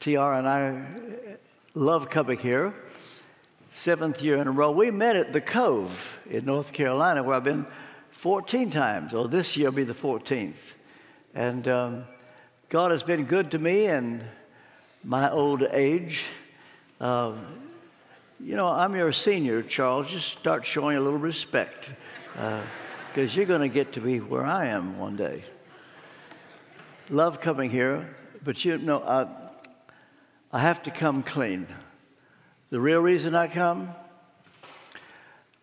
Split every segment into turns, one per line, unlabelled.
TR and I love coming here. Seventh year in a row. We met at the Cove in North Carolina, where I've been 14 times. Well, this year will be the 14th. And um, God has been good to me in my old age. Uh, you know, I'm your senior, Charles. Just start showing a little respect because uh, you're going to get to be where I am one day. Love coming here, but you know, I, I have to come clean. The real reason I come,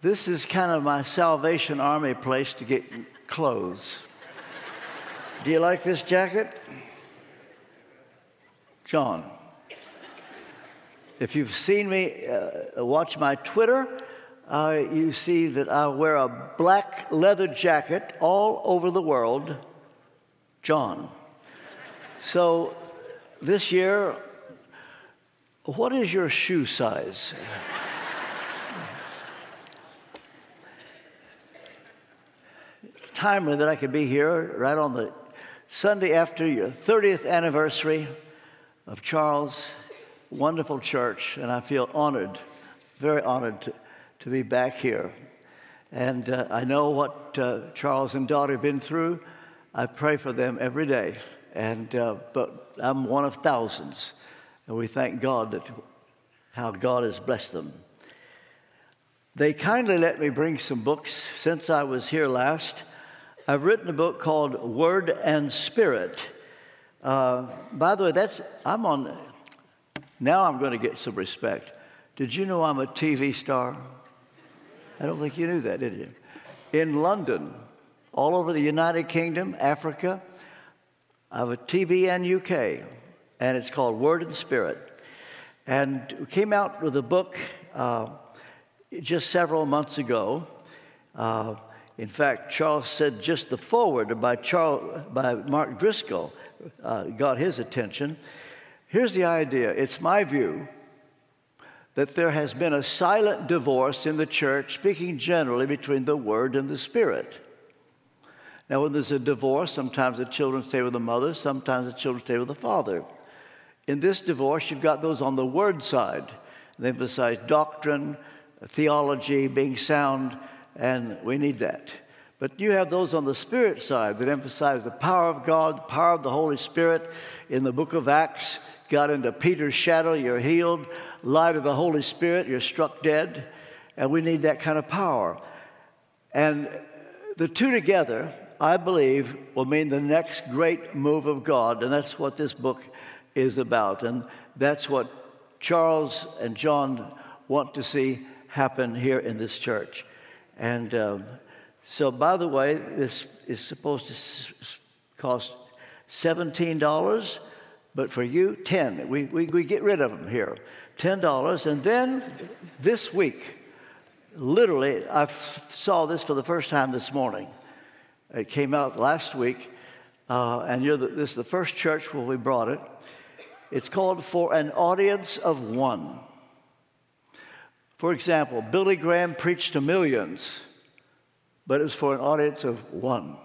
this is kind of my Salvation Army place to get clothes. Do you like this jacket? John. If you've seen me uh, watch my Twitter, uh, you see that I wear a black leather jacket all over the world. John. So this year, what is your shoe size? it's timely that I could be here right on the Sunday after your 30th anniversary of Charles' wonderful church, and I feel honored, very honored to, to be back here. And uh, I know what uh, Charles and Dottie have been through. I pray for them every day. And, uh, but I'm one of thousands. And we thank God that how God has blessed them. They kindly let me bring some books since I was here last. I've written a book called Word and Spirit. Uh, by the way, that's I'm on now I'm going to get some respect. Did you know I'm a TV star? I don't think you knew that, did you? In London, all over the United Kingdom, Africa, I have a TV and UK, and it's called Word and Spirit. And came out with a book uh, just several months ago. Uh, in fact, Charles said just the foreword by, Charles, by Mark Driscoll uh, got his attention. Here's the idea it's my view that there has been a silent divorce in the church, speaking generally between the Word and the Spirit. Now, when there's a divorce, sometimes the children stay with the mother, sometimes the children stay with the father. In this divorce, you've got those on the Word side. They emphasize doctrine, theology, being sound, and we need that. But you have those on the Spirit side that emphasize the power of God, the power of the Holy Spirit. In the book of Acts, got into Peter's shadow, you're healed. Light of the Holy Spirit, you're struck dead. And we need that kind of power. And the two together, I believe, will mean the next great move of God. And that's what this book is about. And that's what Charles and John want to see happen here in this church. And um, so, by the way, this is supposed to cost $17 but for you, 10. We, we, we get rid of them here. $10. And then this week, literally, I f- saw this for the first time this morning. It came out last week, uh, and the, this is the first church where we brought it. It's called For an Audience of One. For example, Billy Graham preached to millions, but it was for an audience of one.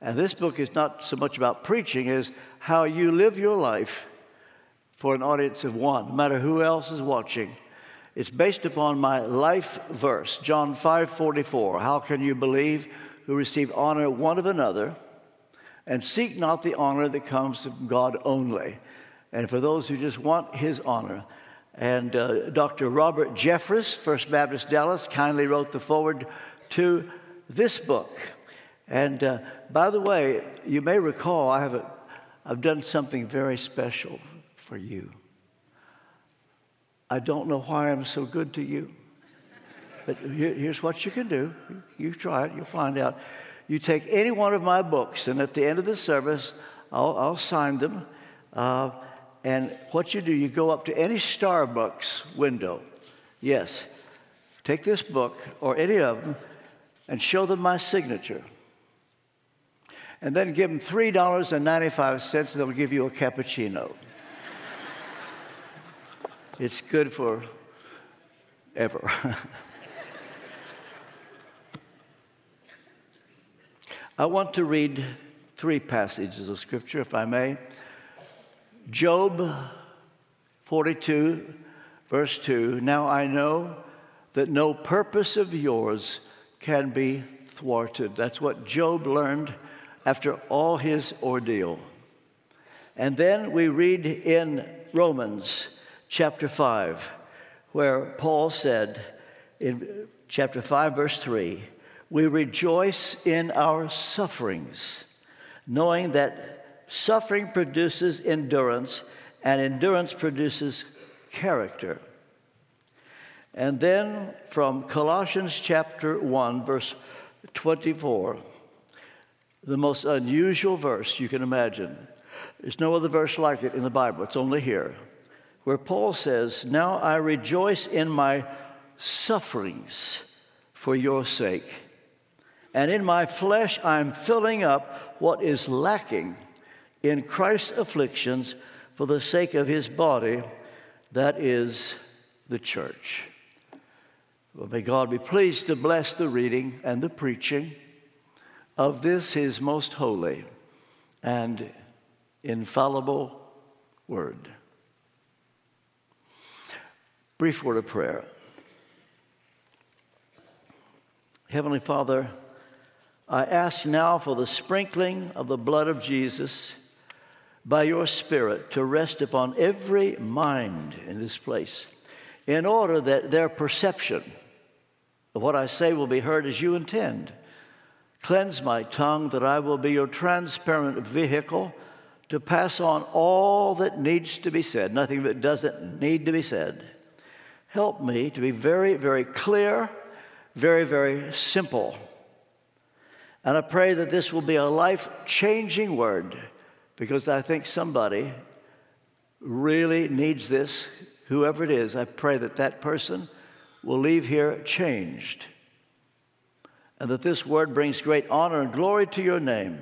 And this book is not so much about preaching as how you live your life for an audience of one, no matter who else is watching. It's based upon my life verse, John 5 44. How can you believe who receive honor one of another and seek not the honor that comes from God only? And for those who just want his honor. And uh, Dr. Robert Jeffress, First Baptist Dallas, kindly wrote the forward to this book. And uh, by the way, you may recall I have a, I've done something very special for you. I don't know why I'm so good to you, but here's what you can do. You try it, you'll find out. You take any one of my books, and at the end of the service, I'll, I'll sign them. Uh, and what you do, you go up to any Starbucks window. Yes, take this book or any of them and show them my signature and then give them $3.95 and they'll give you a cappuccino. it's good for ever. I want to read three passages of Scripture, if I may. Job 42, verse 2 Now I know that no purpose of yours can be thwarted. That's what Job learned after all his ordeal. And then we read in Romans chapter 5, where Paul said in chapter 5, verse 3, we rejoice in our sufferings, knowing that suffering produces endurance, and endurance produces character. And then from Colossians chapter 1, verse 24, the most unusual verse you can imagine. There's no other verse like it in the Bible, it's only here, where Paul says, Now I rejoice in my sufferings for your sake and in my flesh I'm filling up what is lacking in Christ's afflictions for the sake of his body, that is the church. Well, may God be pleased to bless the reading and the preaching of this, his most holy and infallible word. Brief word of prayer. Heavenly Father, I ask now for the sprinkling of the blood of Jesus by your Spirit to rest upon every mind in this place, in order that their perception of what I say will be heard as you intend. Cleanse my tongue that I will be your transparent vehicle to pass on all that needs to be said, nothing that doesn't need to be said. Help me to be very, very clear, very, very simple and I pray that this will be a life changing word because I think somebody really needs this. Whoever it is, I pray that that person will leave here changed and that this word brings great honor and glory to your name.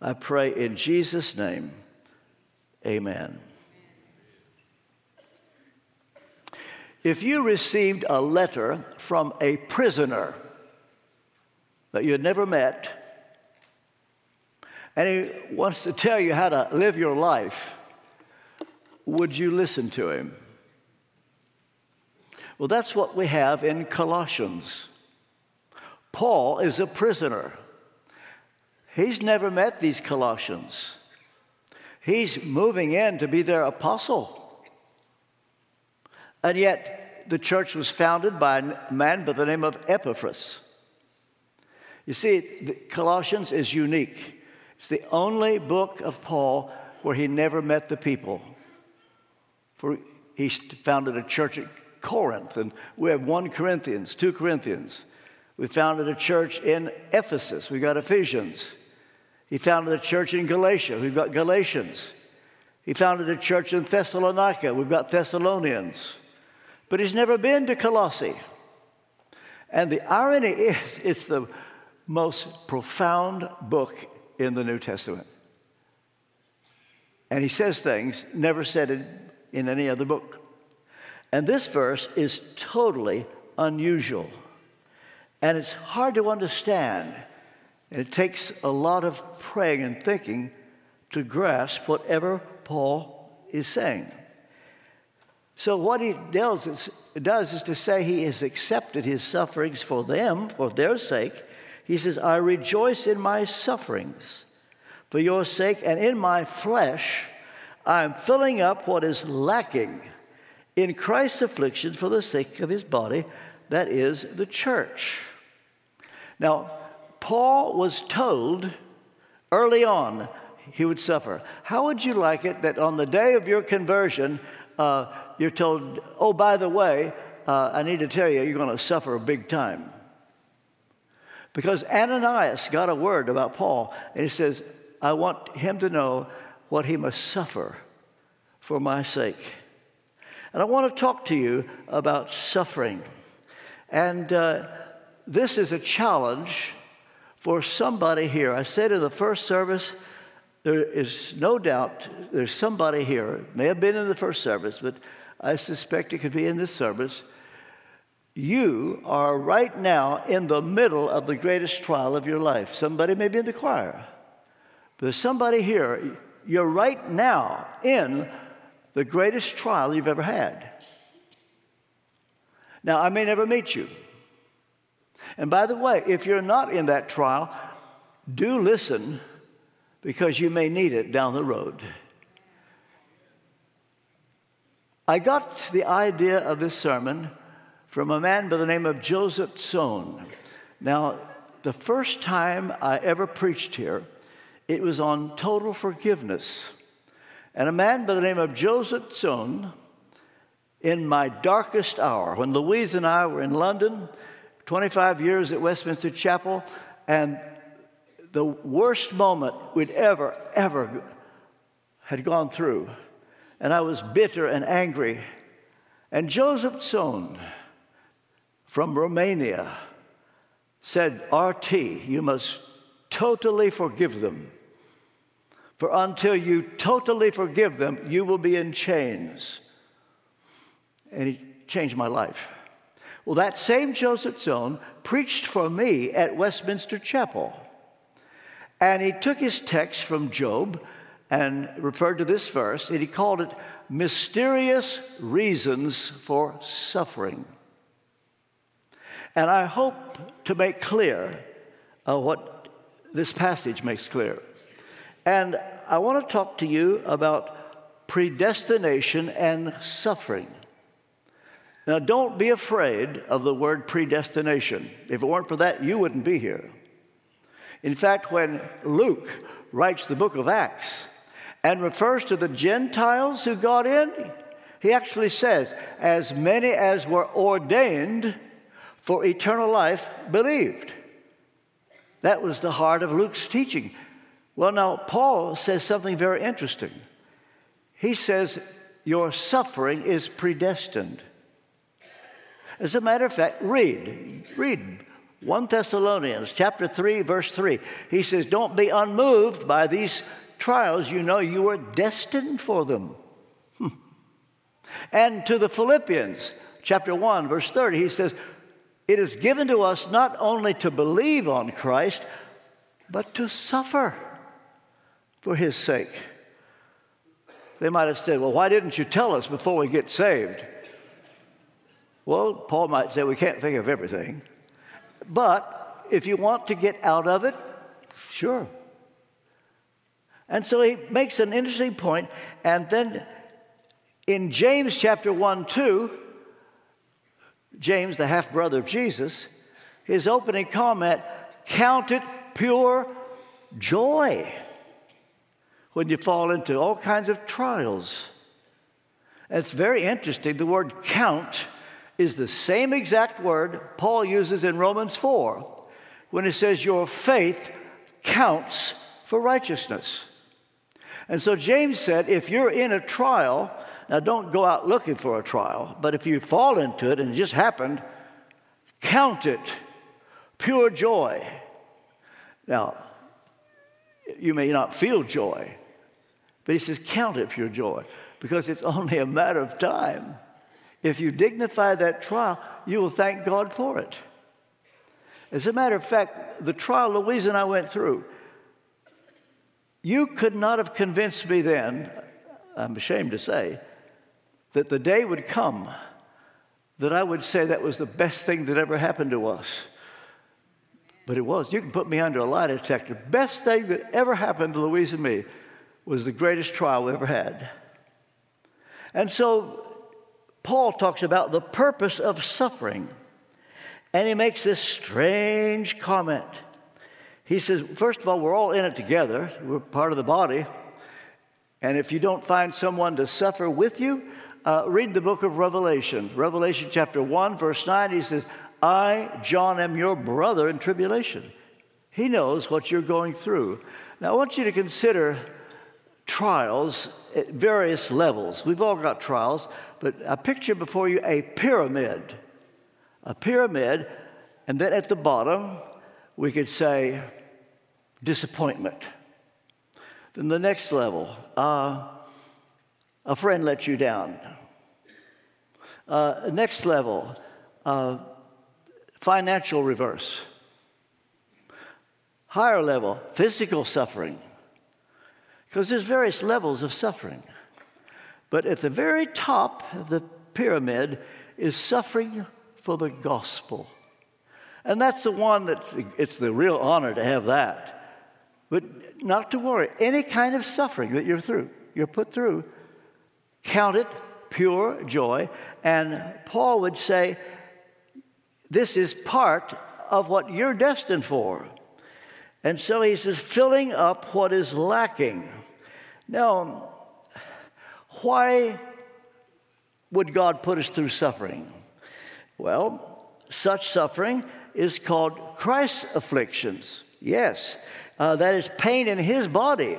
I pray in Jesus' name. Amen. If you received a letter from a prisoner, that you had never met, and he wants to tell you how to live your life, would you listen to him? Well, that's what we have in Colossians. Paul is a prisoner. He's never met these Colossians. He's moving in to be their apostle. And yet, the church was founded by a man by the name of Epaphras. You see, Colossians is unique. It's the only book of Paul where he never met the people. For he founded a church at Corinth, and we have 1 Corinthians, 2 Corinthians. We founded a church in Ephesus, We've got Ephesians. He founded a church in Galatia, we've got Galatians. He founded a church in Thessalonica, we've got Thessalonians. But he's never been to Colossae. And the irony is, it's the most profound book in the New Testament. And he says things never said in, any other book. And this verse is totally unusual. And it's hard to understand. And it takes a lot of praying and thinking to grasp whatever Paul is saying. So, what he does is, does is to say he has accepted his sufferings for them, for their sake, he says, I rejoice in my sufferings for your sake, and in my flesh I am filling up what is lacking in Christ's afflictions for the sake of his body, that is the church. Now, Paul was told early on he would suffer. How would you like it that on the day of your conversion, uh, you're told, oh, by the way, uh, I need to tell you, you're going to suffer a big time? Because Ananias got a word about Paul, and he says, I want him to know what he must suffer for my sake. And I want to talk to you about suffering. And uh, this is a challenge for somebody here. I said in the first service, there is no doubt there's somebody here, may have been in the first service, but I suspect it could be in this service, you are right now in the middle of the greatest trial of your life. Somebody may be in the choir. There's somebody here, you're right now in the greatest trial you've ever had. Now, I may never meet you. And by the way, if you're not in that trial, do listen because you may need it down the road. I got the idea of this sermon from a man by the name of Joseph Tson. Now, the first time I ever preached here, it was on total forgiveness. And a man by the name of Joseph Tson, in my darkest hour, when Louise and I were in London, 25 years at Westminster Chapel, and the worst moment we'd ever, ever had gone through. And I was bitter and angry. And Joseph Tson from Romania said, RT, you must totally forgive them. For until you totally forgive them, you will be in chains. And he changed my life. Well, that same Joseph Tson preached for me at Westminster Chapel. And he took his text from Job and referred to this verse, and he called it Mysterious Reasons for Suffering. And I hope to make clear uh, what this passage makes clear. And I want to talk to you about predestination and suffering. Now, don't be afraid of the word predestination. If it weren't for that, you wouldn't be here. In fact, when Luke writes the book of Acts and refers to the Gentiles who got in, he actually says, as many as were ordained for eternal life believed. That was the heart of Luke's teaching. Well, now, Paul says something very interesting. He says, Your suffering is predestined. As a matter of fact, read, read 1 Thessalonians chapter 3 verse 3. He says, "Don't be unmoved by these trials, you know you are destined for them." Hmm. and to the Philippians chapter 1 verse 30, he says, "It is given to us not only to believe on Christ, but to suffer for his sake." They might have said, "Well, why didn't you tell us before we get saved?" Well, Paul might say we can't think of everything. But if you want to get out of it, sure. And so he makes an interesting point, and then in James chapter 1 2, James, the half brother of Jesus, his opening comment count it pure joy when you fall into all kinds of trials. And it's very interesting. The word count is the same exact word Paul uses in Romans 4 when he says, Your faith counts for righteousness. And so James said, if you're in a trial, now don't go out looking for a trial, but if you fall into it and it just happened, count it pure joy. Now, you may not feel joy, but he says, count it pure joy because it's only a matter of time. If you dignify that trial, you will thank God for it. As a matter of fact, the trial Louise and I went through, you could not have convinced me then, I'm ashamed to say, that the day would come that I would say that was the best thing that ever happened to us. But it was. You can put me under a lie detector. Best thing that ever happened to Louise and me was the greatest trial we ever had. And so Paul talks about the purpose of suffering. And he makes this strange comment. He says, first of all, we're all in it together, we're part of the body. And if you don't find someone to suffer with you, uh, read the book of Revelation. Revelation chapter 1, verse 9, he says, I, John, am your brother in tribulation. He knows what you're going through. Now, I want you to consider trials at various levels. We've all got trials, but I picture before you a pyramid. A pyramid, and then at the bottom, we could say disappointment. Then the next level, uh, a friend let you down. Uh, next level, uh, financial reverse. Higher level, physical suffering. Because there's various levels of suffering. But at the very top of the pyramid is suffering for the gospel. And that's the one that's it's the real honor to have that. But not to worry, any kind of suffering that you're through, you're put through, count it pure joy. And Paul would say, this is part of what you're destined for. And so he says, filling up what is lacking. Now, why would God put us through suffering? Well, such suffering is called Christ's afflictions. Yes, uh, that is pain in his body.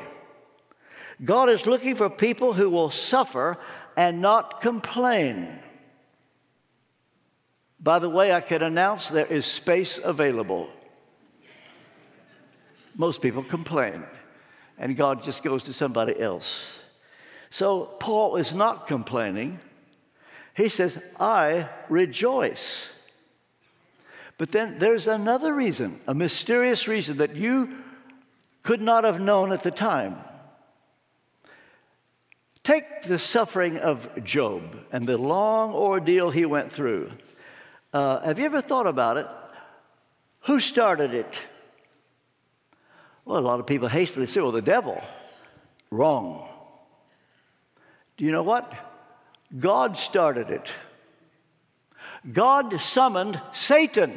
God is looking for people who will suffer and not complain. By the way, I can announce there is space available. Most people complain, and God just goes to somebody else. So Paul is not complaining. He says, I rejoice. But then there's another reason, a mysterious reason that you could not have known at the time. Take the suffering of Job and the long ordeal he went through. Uh, have you ever thought about it? Who started it? Well, a lot of people hastily say, well, the devil. Wrong. Do you know what? God started it. God summoned Satan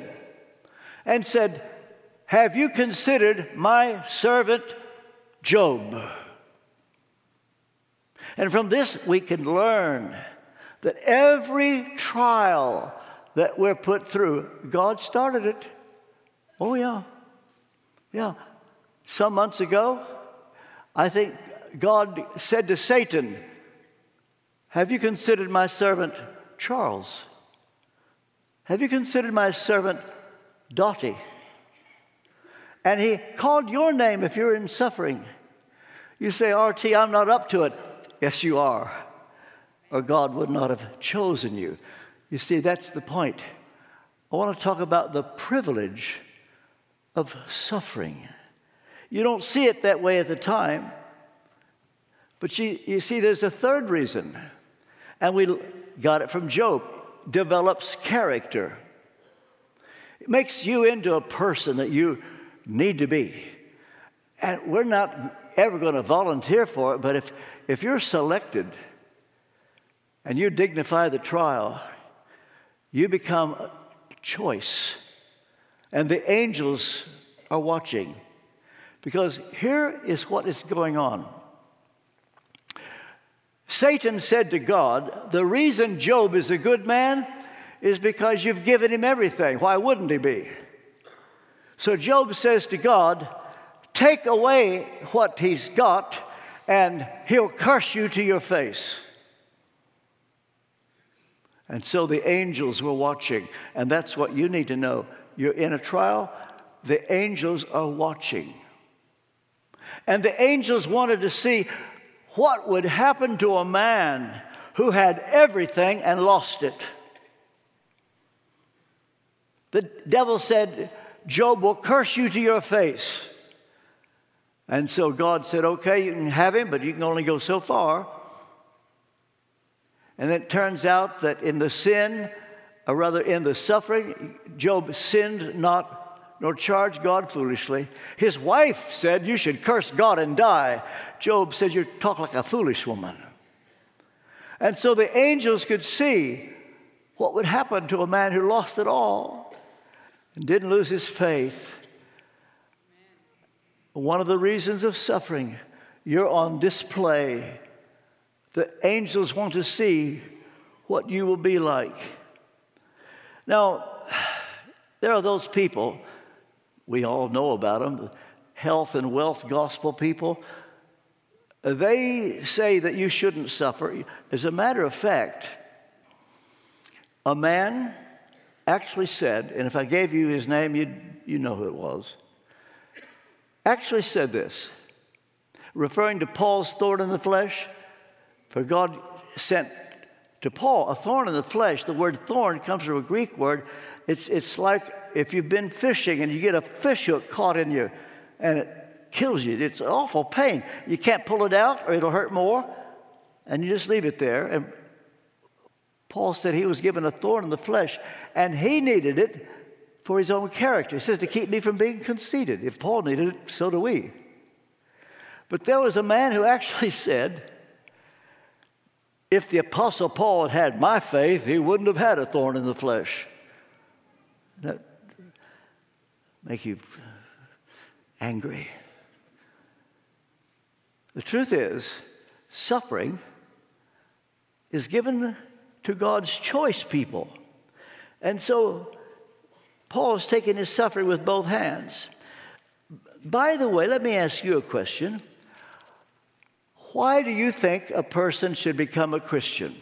and said, Have you considered my servant Job? And from this, we can learn that every trial that we're put through, God started it. Oh, yeah. Yeah. Some months ago, I think God said to Satan, Have you considered my servant Charles? Have you considered my servant Dottie? And he called your name if you're in suffering. You say, RT, I'm not up to it. Yes, you are. Or God would not have chosen you. You see, that's the point. I want to talk about the privilege of suffering. You don't see it that way at the time, but you, you see, there's a third reason, and we got it from Job develops character. It makes you into a person that you need to be. And we're not ever going to volunteer for it, but if, if you're selected and you dignify the trial, you become a choice. And the angels are watching. Because here is what is going on. Satan said to God, The reason Job is a good man is because you've given him everything. Why wouldn't he be? So Job says to God, Take away what he's got, and he'll curse you to your face. And so the angels were watching, and that's what you need to know. You're in a trial, the angels are watching. And the angels wanted to see what would happen to a man who had everything and lost it. The devil said, Job will curse you to your face. And so God said, okay, you can have him, but you can only go so far. And it turns out that in the sin, or rather in the suffering, Job sinned not nor charged God foolishly. His wife said, You should curse God and die. Job said, You talk like a foolish woman. And so the angels could see what would happen to a man who lost it all and didn't lose his faith. One of the reasons of suffering, you're on display. The angels want to see what you will be like. Now, there are those people, we all know about them, the health and wealth gospel people. They say that you shouldn't suffer. As a matter of fact, a man actually said, and if I gave you his name, you'd you know who it was actually said this, referring to Paul's thorn in the flesh. For God sent to Paul a thorn in the flesh. The word thorn comes from a Greek word. It's, it's like if you've been fishing and you get a fish hook caught in you and it kills you. It's awful pain. You can't pull it out or it'll hurt more. and you just leave it there. And Paul said he was given a thorn in the flesh, and he needed it for his own character. He says to keep me from being conceited. If Paul needed it, so do we. But there was a man who actually said, if the Apostle Paul had had my faith, he wouldn't have had a thorn in the flesh. That make you angry. The truth is, suffering is given to God's choice people. And so Paul is taking his suffering with both hands. By the way, let me ask you a question. Why do you think a person should become a Christian?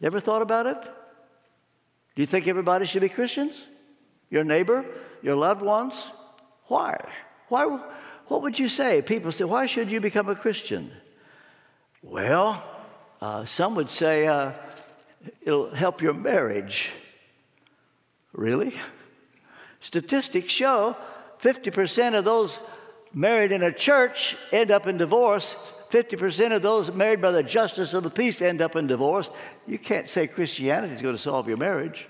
You ever thought about it? Do you think everybody should be Christians? Your neighbor, your loved ones? Why? Why? What would you say? People say, Why should you become a Christian? Well, uh, some would say uh, it'll help your marriage. Really? Statistics show 50% of those married in a church end up in divorce. 50% of those married by the justice of the peace end up in divorce. You can't say Christianity is going to solve your marriage.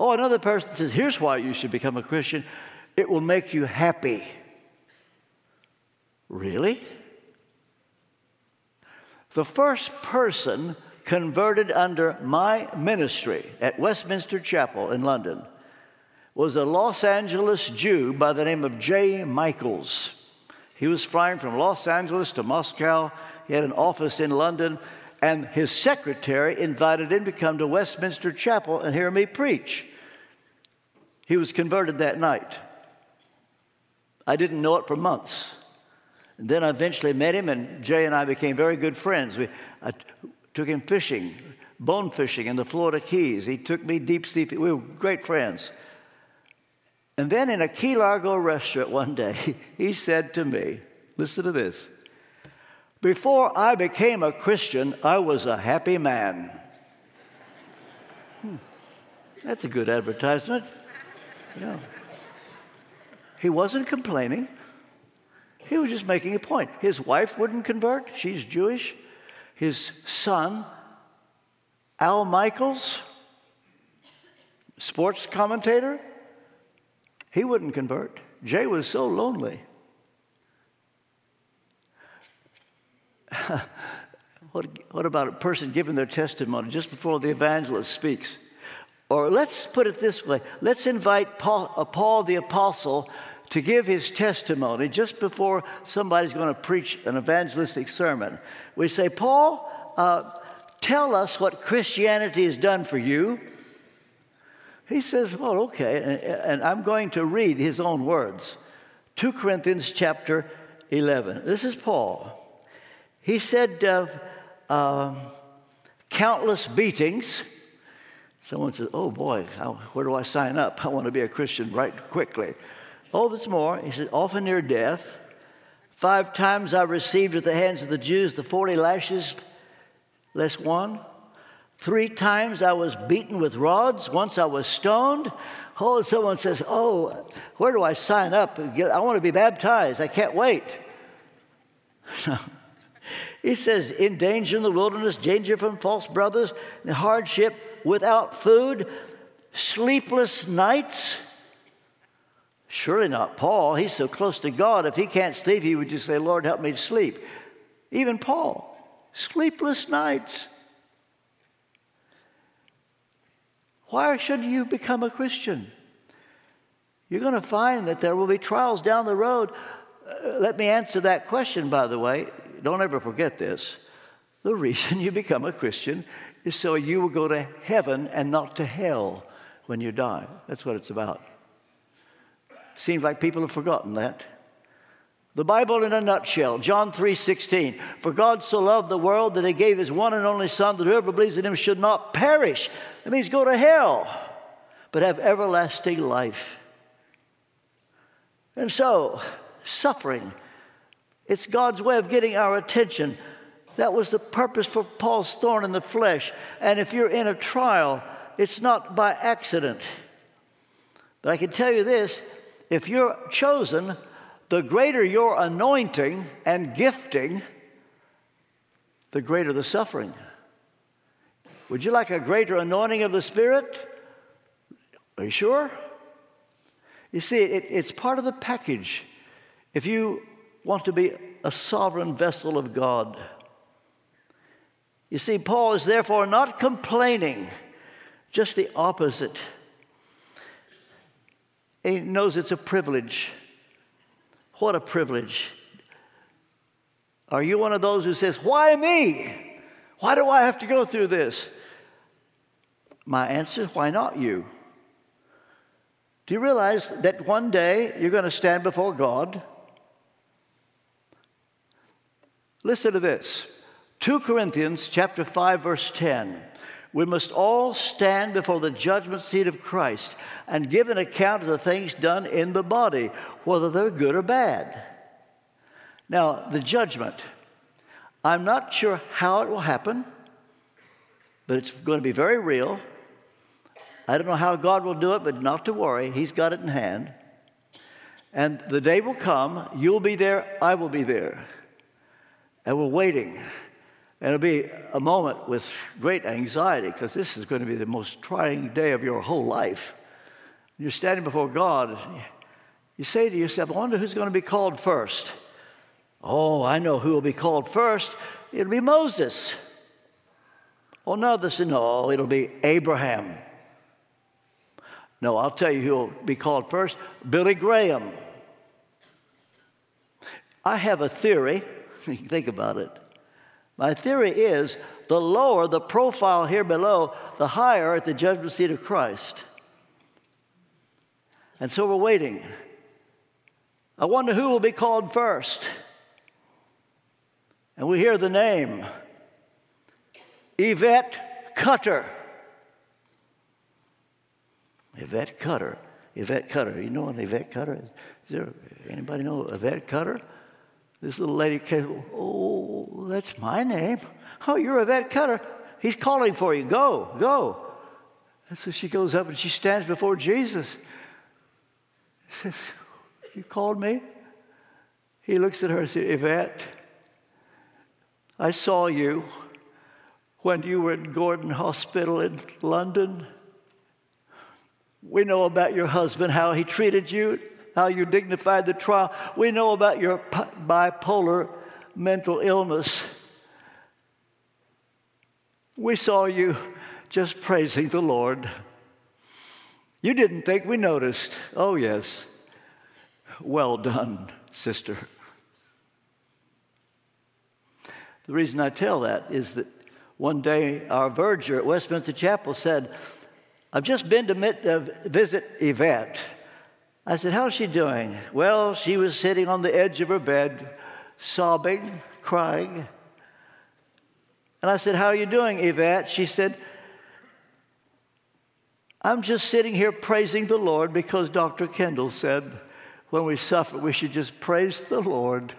Oh, another person says, here's why you should become a Christian it will make you happy. Really? The first person converted under my ministry at Westminster Chapel in London was a Los Angeles Jew by the name of Jay Michaels. He was flying from Los Angeles to Moscow. He had an office in London, and his secretary invited him to come to Westminster Chapel and hear me preach. He was converted that night. I didn't know it for months. And then I eventually met him, and Jay and I became very good friends. We, I took him fishing, bone fishing in the Florida Keys. He took me deep sea. We were great friends. And then in a Key Largo restaurant one day, he said to me, Listen to this. Before I became a Christian, I was a happy man. Hmm. That's a good advertisement. Yeah. He wasn't complaining. He was just making a point. His wife wouldn't convert, she's Jewish his son, Al Michaels, sports commentator, he wouldn't convert. Jay was so lonely. what, what about a person giving their testimony just before the evangelist speaks? Or let's put it this way let's invite Paul, uh, Paul the Apostle to give his testimony just before somebody's going to preach an evangelistic sermon. We say, Paul, uh, tell us what Christianity has done for you. He says, Well, okay. And, and I'm going to read his own words 2 Corinthians chapter 11. This is Paul. He said, uh, Countless beatings. Someone says, Oh boy, how, where do I sign up? I want to be a Christian right quickly. Oh, there's more. He said, often near death. Five times I received at the hands of the Jews the 40 lashes, less one. Three times I was beaten with rods. Once I was stoned. Oh, someone says, Oh, where do I sign up? I want to be baptized. I can't wait. he says, In danger in the wilderness, danger from false brothers, hardship without food, sleepless nights Surely not Paul. He's so close to God. If he can't sleep, he would just say, Lord, help me to sleep. Even Paul, sleepless nights. Why should you become a Christian? You're going to find that there will be trials down the road. Uh, let me answer that question, by the way. Don't ever forget this. The reason you become a Christian is so you will go to heaven and not to hell when you die. That's what it's about. Seems like people have forgotten that. The Bible in a nutshell, John 3:16. For God so loved the world that he gave his one and only son that whoever believes in him should not perish. That means go to hell, but have everlasting life. And so, suffering, it's God's way of getting our attention. That was the purpose for Paul's thorn in the flesh. And if you're in a trial, it's not by accident. But I can tell you this if you're chosen, the greater your anointing and gifting, the greater the suffering. Would you like a greater anointing of the Spirit? Are you sure? You see, it, it's part of the package. If you want to be a sovereign vessel of God, you see, Paul is therefore not complaining, just the opposite. He knows it's a privilege. What a privilege. Are you one of those who says, Why me? Why do I have to go through this? My answer, is, why not you? Do you realize that one day you're going to stand before God? Listen to this. 2 Corinthians chapter 5 verse 10. We must all stand before the judgment seat of Christ and give an account of the things done in the body, whether they're good or bad. Now, the judgment, I'm not sure how it will happen, but it's going to be very real. I don't know how God will do it, but not to worry. He's got it in hand. And the day will come, you'll be there, I will be there. And we're waiting. And it'll be a moment with great anxiety because this is going to be the most trying day of your whole life. You're standing before God. You say to yourself, I wonder who's going to be called first. Oh, I know who will be called first. It'll be Moses. Oh, no, they say, no, it'll be Abraham. No, I'll tell you who will be called first Billy Graham. I have a theory. Think about it. My theory is the lower the profile here below, the higher at the judgment seat of Christ. And so we're waiting. I wonder who will be called first. And we hear the name Yvette Cutter. Yvette Cutter. Yvette Cutter. You know an Yvette Cutter? Is there anybody know Yvette Cutter? This little lady came, Oh, that's my name. Oh, you're Yvette Cutter. He's calling for you. Go, go. And so she goes up and she stands before Jesus. He says, You called me? He looks at her and says, Yvette, I saw you when you were at Gordon Hospital in London. We know about your husband, how he treated you, how you dignified the trial. We know about your bipolar mental illness. We saw you just praising the Lord. You didn't think we noticed. Oh, yes. Well done, sister. The reason I tell that is that one day our verger at Westminster Chapel said, I've just been to uh, visit Yvette. I said, How's she doing? Well, she was sitting on the edge of her bed, sobbing, crying. And I said, How are you doing, Yvette? She said, I'm just sitting here praising the Lord because Dr. Kendall said when we suffer, we should just praise the Lord.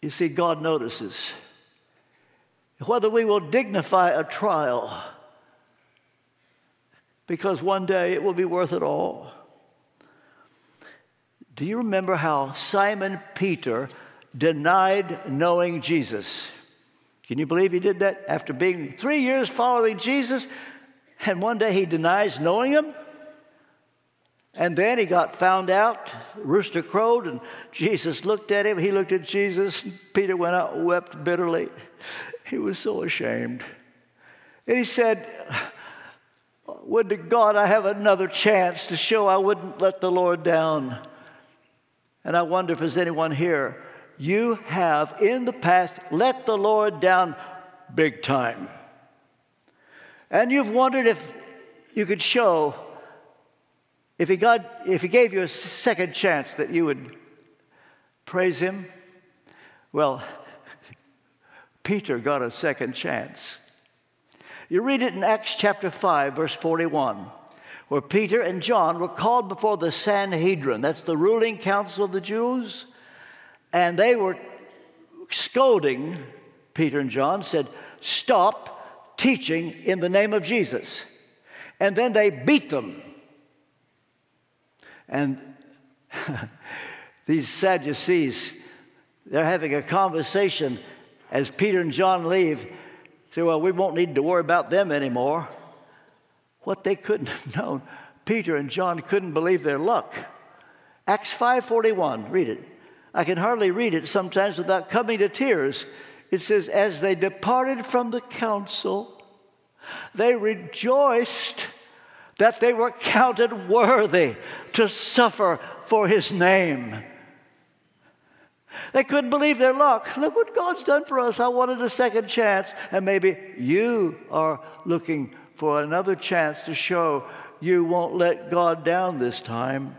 You see, God notices whether we will dignify a trial because one day it will be worth it all. Do you remember how Simon Peter denied knowing Jesus? Can you believe he did that after being three years following Jesus? And one day he denies knowing him? And then he got found out, rooster crowed, and Jesus looked at him. He looked at Jesus. Peter went out wept bitterly. He was so ashamed. And he said, Would to God I have another chance to show I wouldn't let the Lord down. And I wonder if there's anyone here. You have in the past let the Lord down big time. And you've wondered if you could show if he, got, if he gave you a second chance that you would praise him, well, Peter got a second chance. You read it in Acts chapter 5, verse 41, where Peter and John were called before the Sanhedrin. That's the ruling council of the Jews. And they were scolding Peter and John, said, Stop teaching in the name of Jesus. And then they beat them. And These Sadducees, they're having a conversation as Peter and John leave. Say, well, we won't need to worry about them anymore. What they couldn't have known, Peter and John couldn't believe their luck. Acts 5:41, read it. I can hardly read it sometimes without coming to tears. It says, As they departed from the council, they rejoiced that they were counted worthy to suffer for his name. They couldn't believe their luck. Look what God's done for us. I wanted a second chance. And maybe you are looking for another chance to show you won't let God down this time.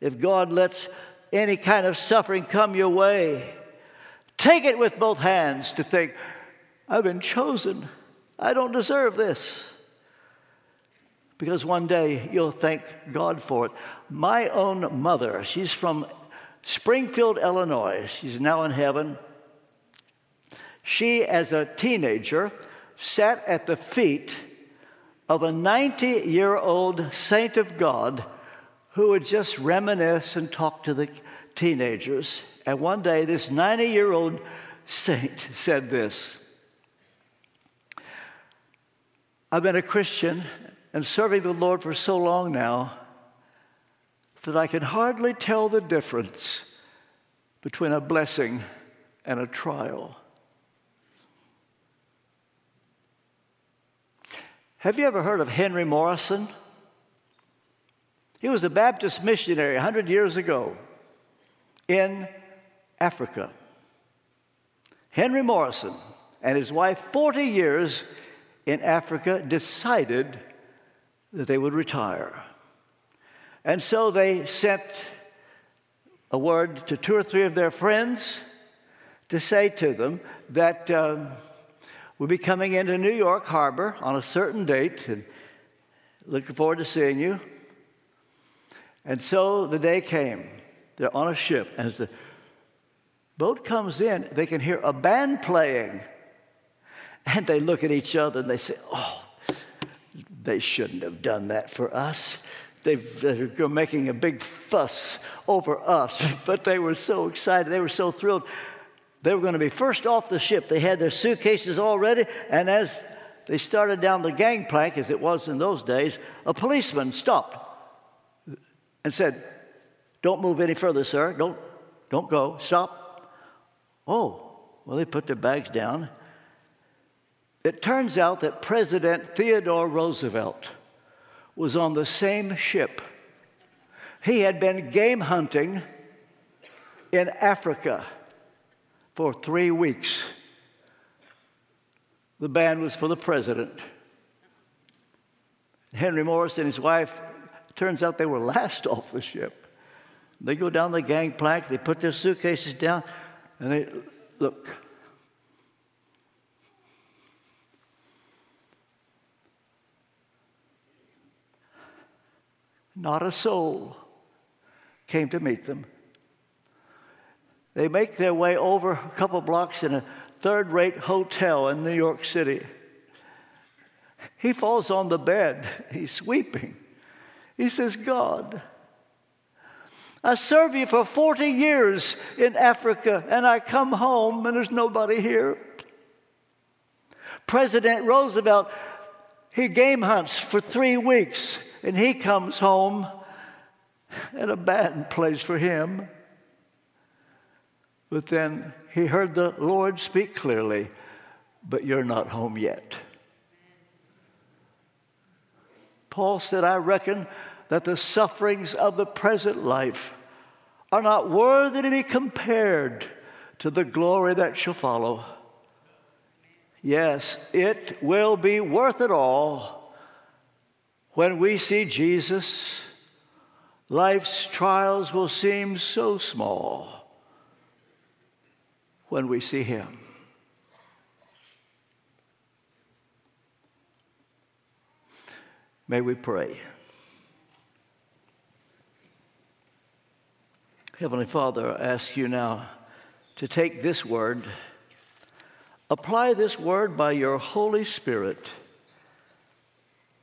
If God lets any kind of suffering come your way, take it with both hands to think, I've been chosen. I don't deserve this. Because one day you'll thank God for it. My own mother, she's from Springfield, Illinois. She's now in heaven. She, as a teenager, sat at the feet of a 90 year old saint of God who would just reminisce and talk to the teenagers. And one day, this 90 year old saint said this I've been a Christian and serving the Lord for so long now that I can hardly tell the difference between a blessing and a trial. Have you ever heard of Henry Morrison? He was a Baptist missionary 100 years ago in Africa. Henry Morrison and his wife, 40 years in Africa, decided that they would retire. And so they sent a word to two or three of their friends to say to them that um, we'll be coming into New York Harbor on a certain date and looking forward to seeing you. And so the day came. They're on a ship, and as the boat comes in, they can hear a band playing. And they look at each other and they say, Oh, they shouldn't have done that for us. They are making a big fuss over us, but they were so excited. They were so thrilled. They were going to be first off the ship. They had their suitcases all ready, and as they started down the gangplank, as it was in those days, a policeman stopped and said, Don't move any further, sir. Don't, don't go. Stop. Oh, well, they put their bags down it turns out that President Theodore Roosevelt was on the same ship. He had been game hunting in Africa for three weeks. The band was for the president. Henry Morris and his wife, turns out they were last off the ship. They go down the gangplank, they put their suitcases down, and they look, Not a soul came to meet them. They make their way over a couple blocks in a third rate hotel in New York City. He falls on the bed. He's weeping. He says, God, I serve you for 40 years in Africa, and I come home and there's nobody here. President Roosevelt, he game hunts for three weeks and he comes home and a band plays for him. But then he heard the Lord speak clearly, but you're not home yet. Paul said, I reckon that the sufferings of the present life are not worthy to be compared to the glory that shall follow. Yes, it will be worth it all when we see Jesus, life's trials will seem so small when we see Him. May we pray. Heavenly Father, I ask you now to take this word, apply this word by your Holy Spirit